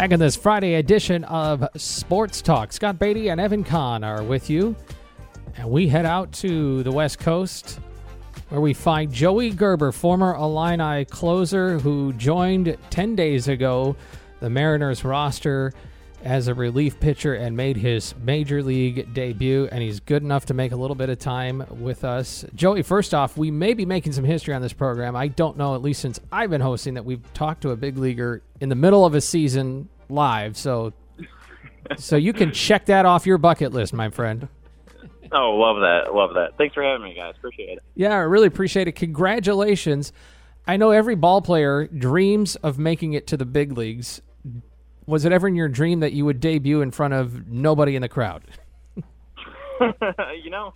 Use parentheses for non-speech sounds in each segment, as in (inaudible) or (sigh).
Back in this Friday edition of Sports Talk, Scott Beatty and Evan Kahn are with you. And we head out to the West Coast where we find Joey Gerber, former Illini closer who joined 10 days ago the Mariners roster as a relief pitcher and made his major league debut. And he's good enough to make a little bit of time with us. Joey, first off, we may be making some history on this program. I don't know, at least since I've been hosting, that we've talked to a big leaguer in the middle of a season live. So, so you can check that off your bucket list, my friend. Oh, love that. Love that. Thanks for having me, guys. Appreciate it. Yeah, I really appreciate it. Congratulations. I know every ball player dreams of making it to the big leagues. Was it ever in your dream that you would debut in front of nobody in the crowd? (laughs) you know,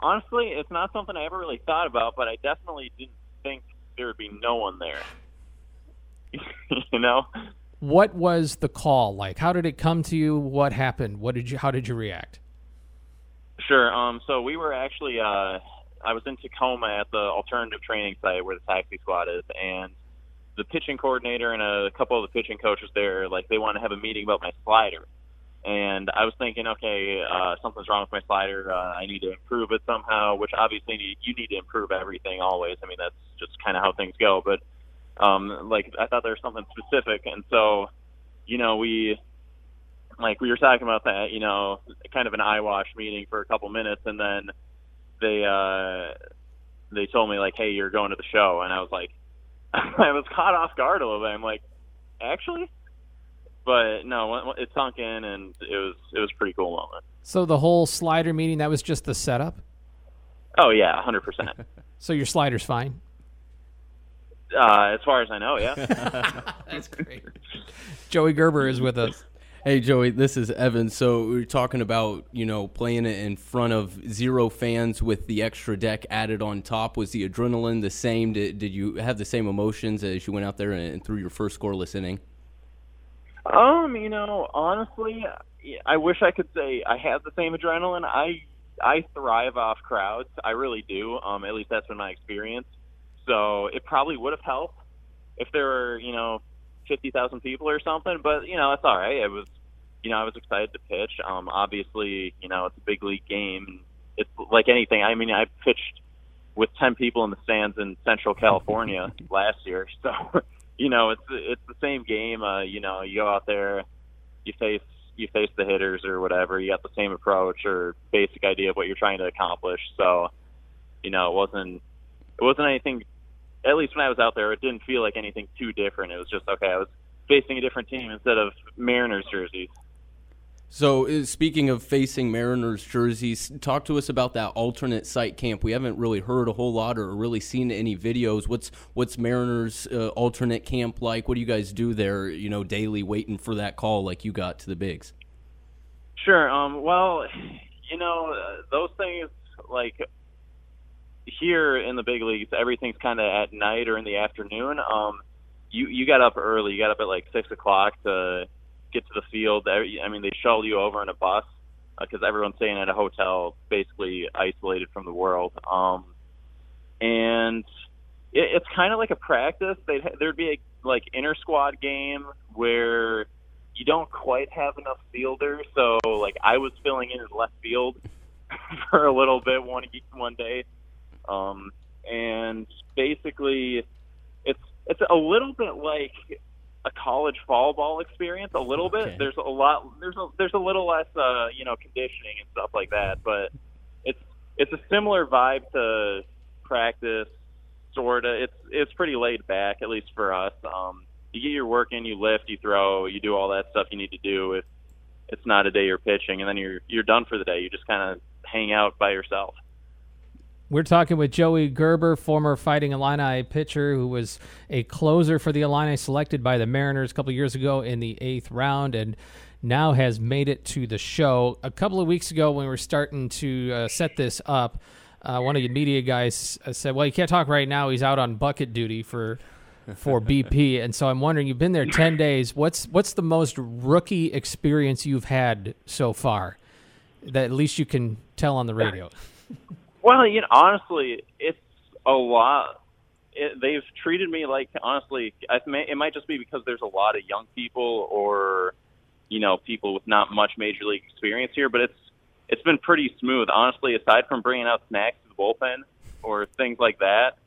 honestly, it's not something I ever really thought about, but I definitely didn't think there would be no one there. (laughs) you know? What was the call like? How did it come to you? What happened? What did you how did you react? Sure. Um so we were actually uh I was in Tacoma at the alternative training site where the taxi squad is and the pitching coordinator and a couple of the pitching coaches there, like they want to have a meeting about my slider. And I was thinking, okay, uh, something's wrong with my slider. Uh, I need to improve it somehow. Which obviously you, need to improve everything always. I mean, that's just kind of how things go. But um, like I thought there was something specific, and so you know we like we were talking about that. You know, kind of an eyewash meeting for a couple minutes, and then they uh, they told me like, hey, you're going to the show, and I was like (laughs) I was caught off guard a little bit. I'm like, actually, but no, it sunk in, and it was it was a pretty cool moment. So the whole slider meeting that was just the setup. Oh yeah, hundred percent. (laughs) So your slider's fine. Uh, as far as I know, yeah. (laughs) That's great. Joey Gerber is with us. Hey Joey, this is Evan. So we are talking about you know playing it in front of zero fans with the extra deck added on top. Was the adrenaline the same? Did, did you have the same emotions as you went out there and, and threw your first scoreless inning? Um, you know, honestly, I wish I could say I had the same adrenaline. I I thrive off crowds. I really do. Um, at least that's been my experience. So it probably would have helped if there were, you know, fifty thousand people or something. But you know, that's all right. It was, you know, I was excited to pitch. Um, obviously, you know, it's a big league game. And it's like anything. I mean, I pitched with ten people in the stands in Central California (laughs) last year, so (laughs) you know, it's it's the same game. Uh, you know, you go out there, you face you face the hitters or whatever. You got the same approach or basic idea of what you're trying to accomplish. So, you know, it wasn't it wasn't anything at least when I was out there, it didn't feel like anything too different. It was just okay. I was facing a different team instead of Mariners jerseys. So, uh, speaking of facing Mariners jerseys, talk to us about that alternate site camp. We haven't really heard a whole lot or really seen any videos. What's what's Mariners uh, alternate camp like? What do you guys do there? You know, daily waiting for that call like you got to the bigs. Sure. Um, well, you know, uh, those things like here in the big leagues, everything's kind of at night or in the afternoon. Um, you you got up early. You got up at like six o'clock to get to the field. I mean, they shuttle you over in a bus because uh, everyone's staying at a hotel, basically isolated from the world. Um, and it, it's kind of like a practice. They'd, there'd be a like inter squad game where you don't quite have enough fielders. So like I was filling in in left field (laughs) for a little bit one one day um, and basically, it's it's a little bit like a college fall ball experience. A little okay. bit. There's a lot. There's a there's a little less, uh, you know, conditioning and stuff like that. But it's it's a similar vibe to practice. Sorta. It's it's pretty laid back, at least for us. Um, you get your work in, you lift, you throw, you do all that stuff you need to do. If it's not a day you're pitching, and then you're you're done for the day. You just kind of hang out by yourself. We're talking with Joey Gerber, former Fighting Illini pitcher who was a closer for the Illini, selected by the Mariners a couple years ago in the eighth round, and now has made it to the show. A couple of weeks ago, when we were starting to uh, set this up, uh, one of the media guys uh, said, "Well, you can't talk right now. He's out on bucket duty for." for (laughs) BP, and so I'm wondering, you've been there ten days. What's what's the most rookie experience you've had so far? That at least you can tell on the radio. (laughs) Well, you know, honestly, it's a lot it, they've treated me like honestly, I may, it might just be because there's a lot of young people or you know people with not much major league experience here, but it's it's been pretty smooth. Honestly, aside from bringing out snacks to the bullpen or things like that,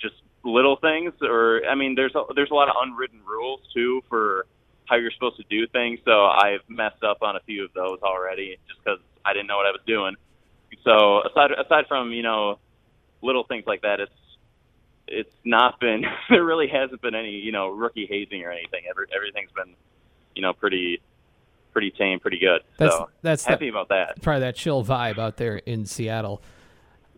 just little things. Or I mean, there's a, there's a lot of unwritten rules too for how you're supposed to do things. So I've messed up on a few of those already just because I didn't know what I was doing. So aside aside from you know little things like that, it's it's not been (laughs) there really hasn't been any you know rookie hazing or anything. Every, everything's been you know pretty pretty tame, pretty good. That's so that's happy about that. probably that chill vibe out there in Seattle.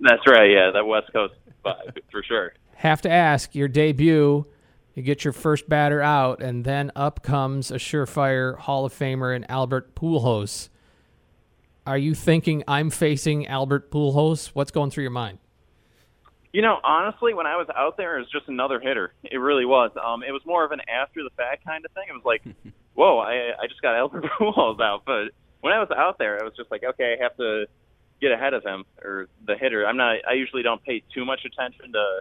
That's right. Yeah, that West Coast vibe (laughs) for sure. Have to ask your debut. You get your first batter out, and then up comes a surefire Hall of Famer in Albert Pujols. Are you thinking I'm facing Albert Pujols? What's going through your mind? You know, honestly, when I was out there, it was just another hitter. It really was. Um, it was more of an after the fact kind of thing. It was like, (laughs) whoa, I I just got Albert (laughs) Pujols out. But when I was out there, I was just like, okay, I have to get ahead of him or the hitter. I'm not. I usually don't pay too much attention to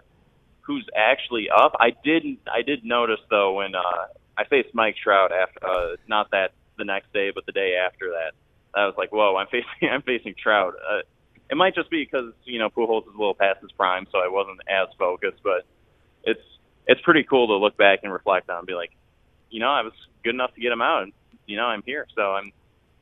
who's actually up. I did. I did notice though when uh, I faced Mike Trout after, uh, not that the next day, but the day after that. I was like, whoa, I'm (laughs) facing. I'm facing Trout. Uh, it might just be because you know Pujols is a little past his prime, so I wasn't as focused. But it's it's pretty cool to look back and reflect on and be like, you know, I was good enough to get him out, and you know, I'm here, so I'm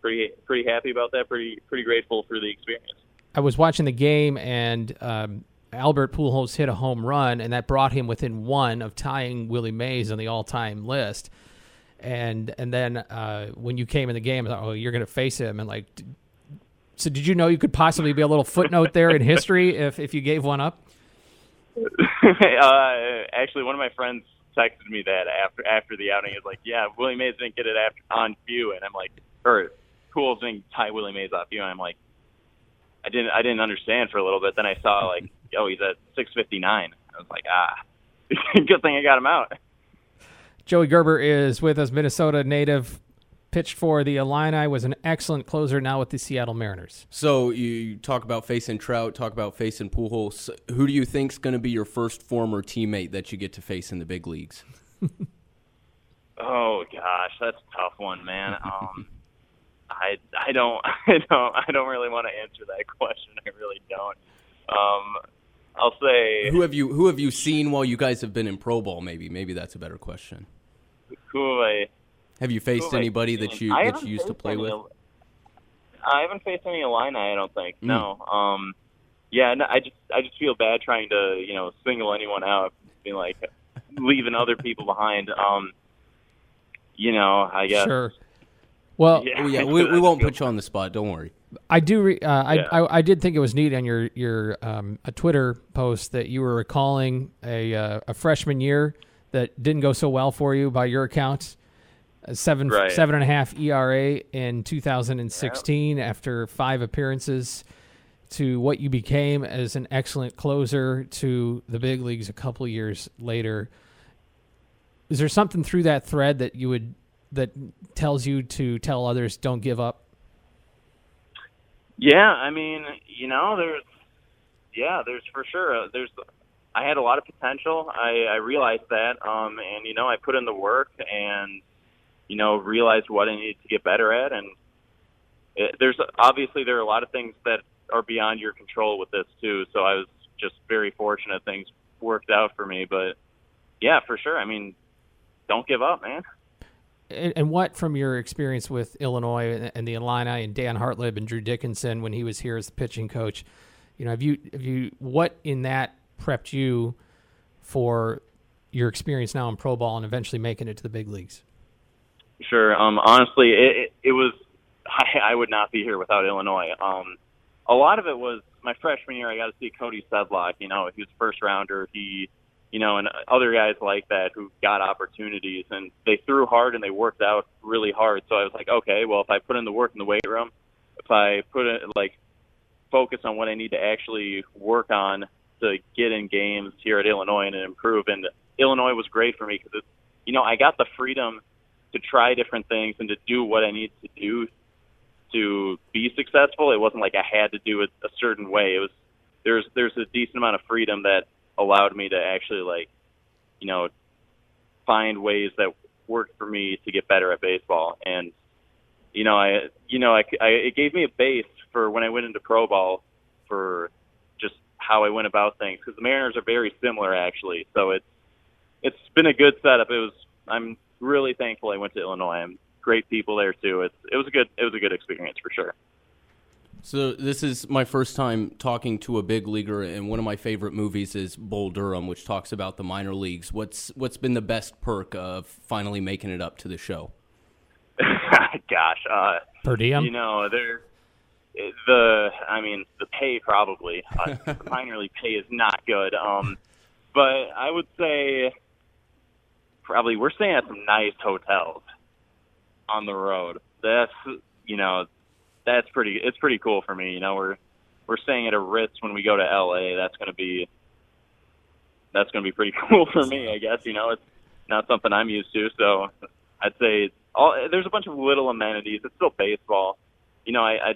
pretty pretty happy about that. Pretty pretty grateful for the experience. I was watching the game, and um, Albert Pujols hit a home run, and that brought him within one of tying Willie Mays on the all-time list. And and then uh, when you came in the game, I thought, oh, you're going to face him, and like, d- so did you know you could possibly be a little footnote there in history (laughs) if if you gave one up? (laughs) uh, actually, one of my friends texted me that after after the outing. He's like, "Yeah, Willie Mays didn't get it after on view," and I'm like, or Pujols didn't tie Willie Mays off view, and I'm like, I didn't I didn't understand for a little bit. Then I saw like, oh, he's at 659. I was like, ah, (laughs) good thing I got him out. Joey Gerber is with us, Minnesota native. Pitched for the Illini, was an excellent closer. Now with the Seattle Mariners. So you talk about facing Trout, talk about facing Pujols. Who do you think's going to be your first former teammate that you get to face in the big leagues? (laughs) Oh gosh, that's a tough one, man. Um, (laughs) I I don't (laughs) I don't I don't really want to answer that question. I really don't. Um, I'll say Who have you Who have you seen while you guys have been in pro ball? Maybe maybe that's a better question. who have I Have you faced have anybody that you I that you used to play any with? I haven't faced any Illini. I don't think. Mm. No. Um, yeah. No, I just I just feel bad trying to you know single anyone out, being like leaving other people behind. Um, you know, I guess. Sure. Well, Yeah. Oh, yeah, we, we won't put you on the spot. Don't worry. I do. Re- uh, I, Yeah. I I did think it was neat on your your um, a Twitter post that you were recalling a uh, a freshman year that didn't go so well for you by your account. A seven Right. seven and a half ERA in 2016 after five appearances to what you became as an excellent closer to the big leagues a couple years later. Is there something through that thread that you would that tells you to tell others don't give up? Yeah, I mean, you know, there's, yeah, there's for sure. Uh, there's, I had a lot of potential. I, I realized that, um, and you know, I put in the work and, you know, realized what I needed to get better at. And it, there's obviously there are a lot of things that are beyond your control with this too. So I was just very fortunate things worked out for me. But yeah, for sure. I mean, don't give up, man. And, what from your experience with Illinois and, the Illini and Dan Hartleb and Drew Dickinson when he was here as the pitching coach, you know, have you have you what in that prepped you for your experience now in pro ball and eventually making it to the big leagues? Sure. Um, honestly, it, it, it was. (laughs) I, I would not be here without Illinois. Um, a lot of it was my freshman year. I got to see Cody Sedlock. You know, he was a first rounder. He, you know, and other guys like that who got opportunities and they threw hard and they worked out really hard. So I was like, okay, well, if I put in the work in the weight room, if I put it like focus on what I need to actually work on to get in games here at Illinois and improve. And Illinois was great for me because, you know, I got the freedom to try different things and to do what I need to do to be successful. It wasn't like I had to do it a certain way. It was there's there's a decent amount of freedom that allowed me to actually like, you know, find ways that worked for me to get better at baseball. And you know, I you know, I, I it gave me a base for when I went into pro ball for just how I went about things because the Mariners are very similar actually. So it's it's been a good setup. It was I'm really thankful I went to Illinois. I'm great people there too. It's it was a good it was a good experience for sure. So this is my first time talking to a big leaguer, and one of my favorite movies is Bull Durham, which talks about the minor leagues. What's what's been the best perk of finally making it up to the show? (laughs) Gosh, uh, Per diem? you know, there the I mean the pay probably (laughs) uh, the minor league pay is not good. Um, but I would say probably we're staying at some nice hotels on the road. That's you know that's pretty it's pretty cool for me. You know we're we're staying at a Ritz when we go to LA. That's going to be that's going to be pretty (laughs) cool for me. I guess you know it's not something I'm used to. So I'd say all there's a bunch of little amenities. It's still baseball. You know I, I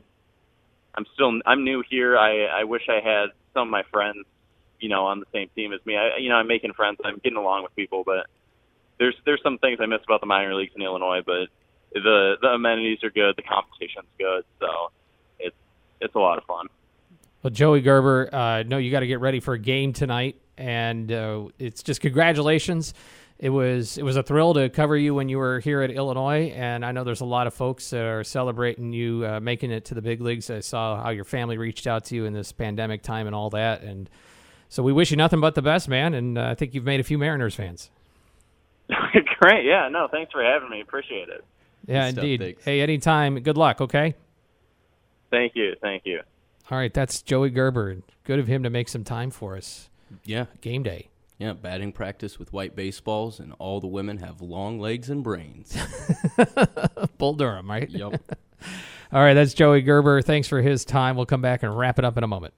I'm still I'm new here. I I wish I had some of my friends you know on the same team as me. I you know I'm making friends. I'm getting along with people, but there's there's some things I miss about the minor leagues in Illinois, but the the amenities are good, the competition's good, so it's it's a lot of fun. Well, Joey Gerber, uh, no, you got to get ready for a game tonight, and uh, it's just congratulations. It was it was a thrill to cover you when you were here at Illinois, and I know there's a lot of folks that are celebrating you uh, making it to the big leagues. I saw how your family reached out to you in this pandemic time and all that, and so we wish you nothing but the best, man. And uh, I think you've made a few Mariners fans. (laughs) Great, yeah, no, thanks for having me. Appreciate it. Yeah, Good indeed. Diggs. hey, anytime. Good luck. Okay. Thank you, thank you. All right, that's Joey Gerber. Good of him to make some time for us. Yeah, Game day. yeah. Batting practice with white baseballs, and all the women have long legs and brains. (laughs) Bull Durham, right? yep. (laughs) All right, that's Joey Gerber. Thanks for his time. We'll come back and wrap it up in a moment.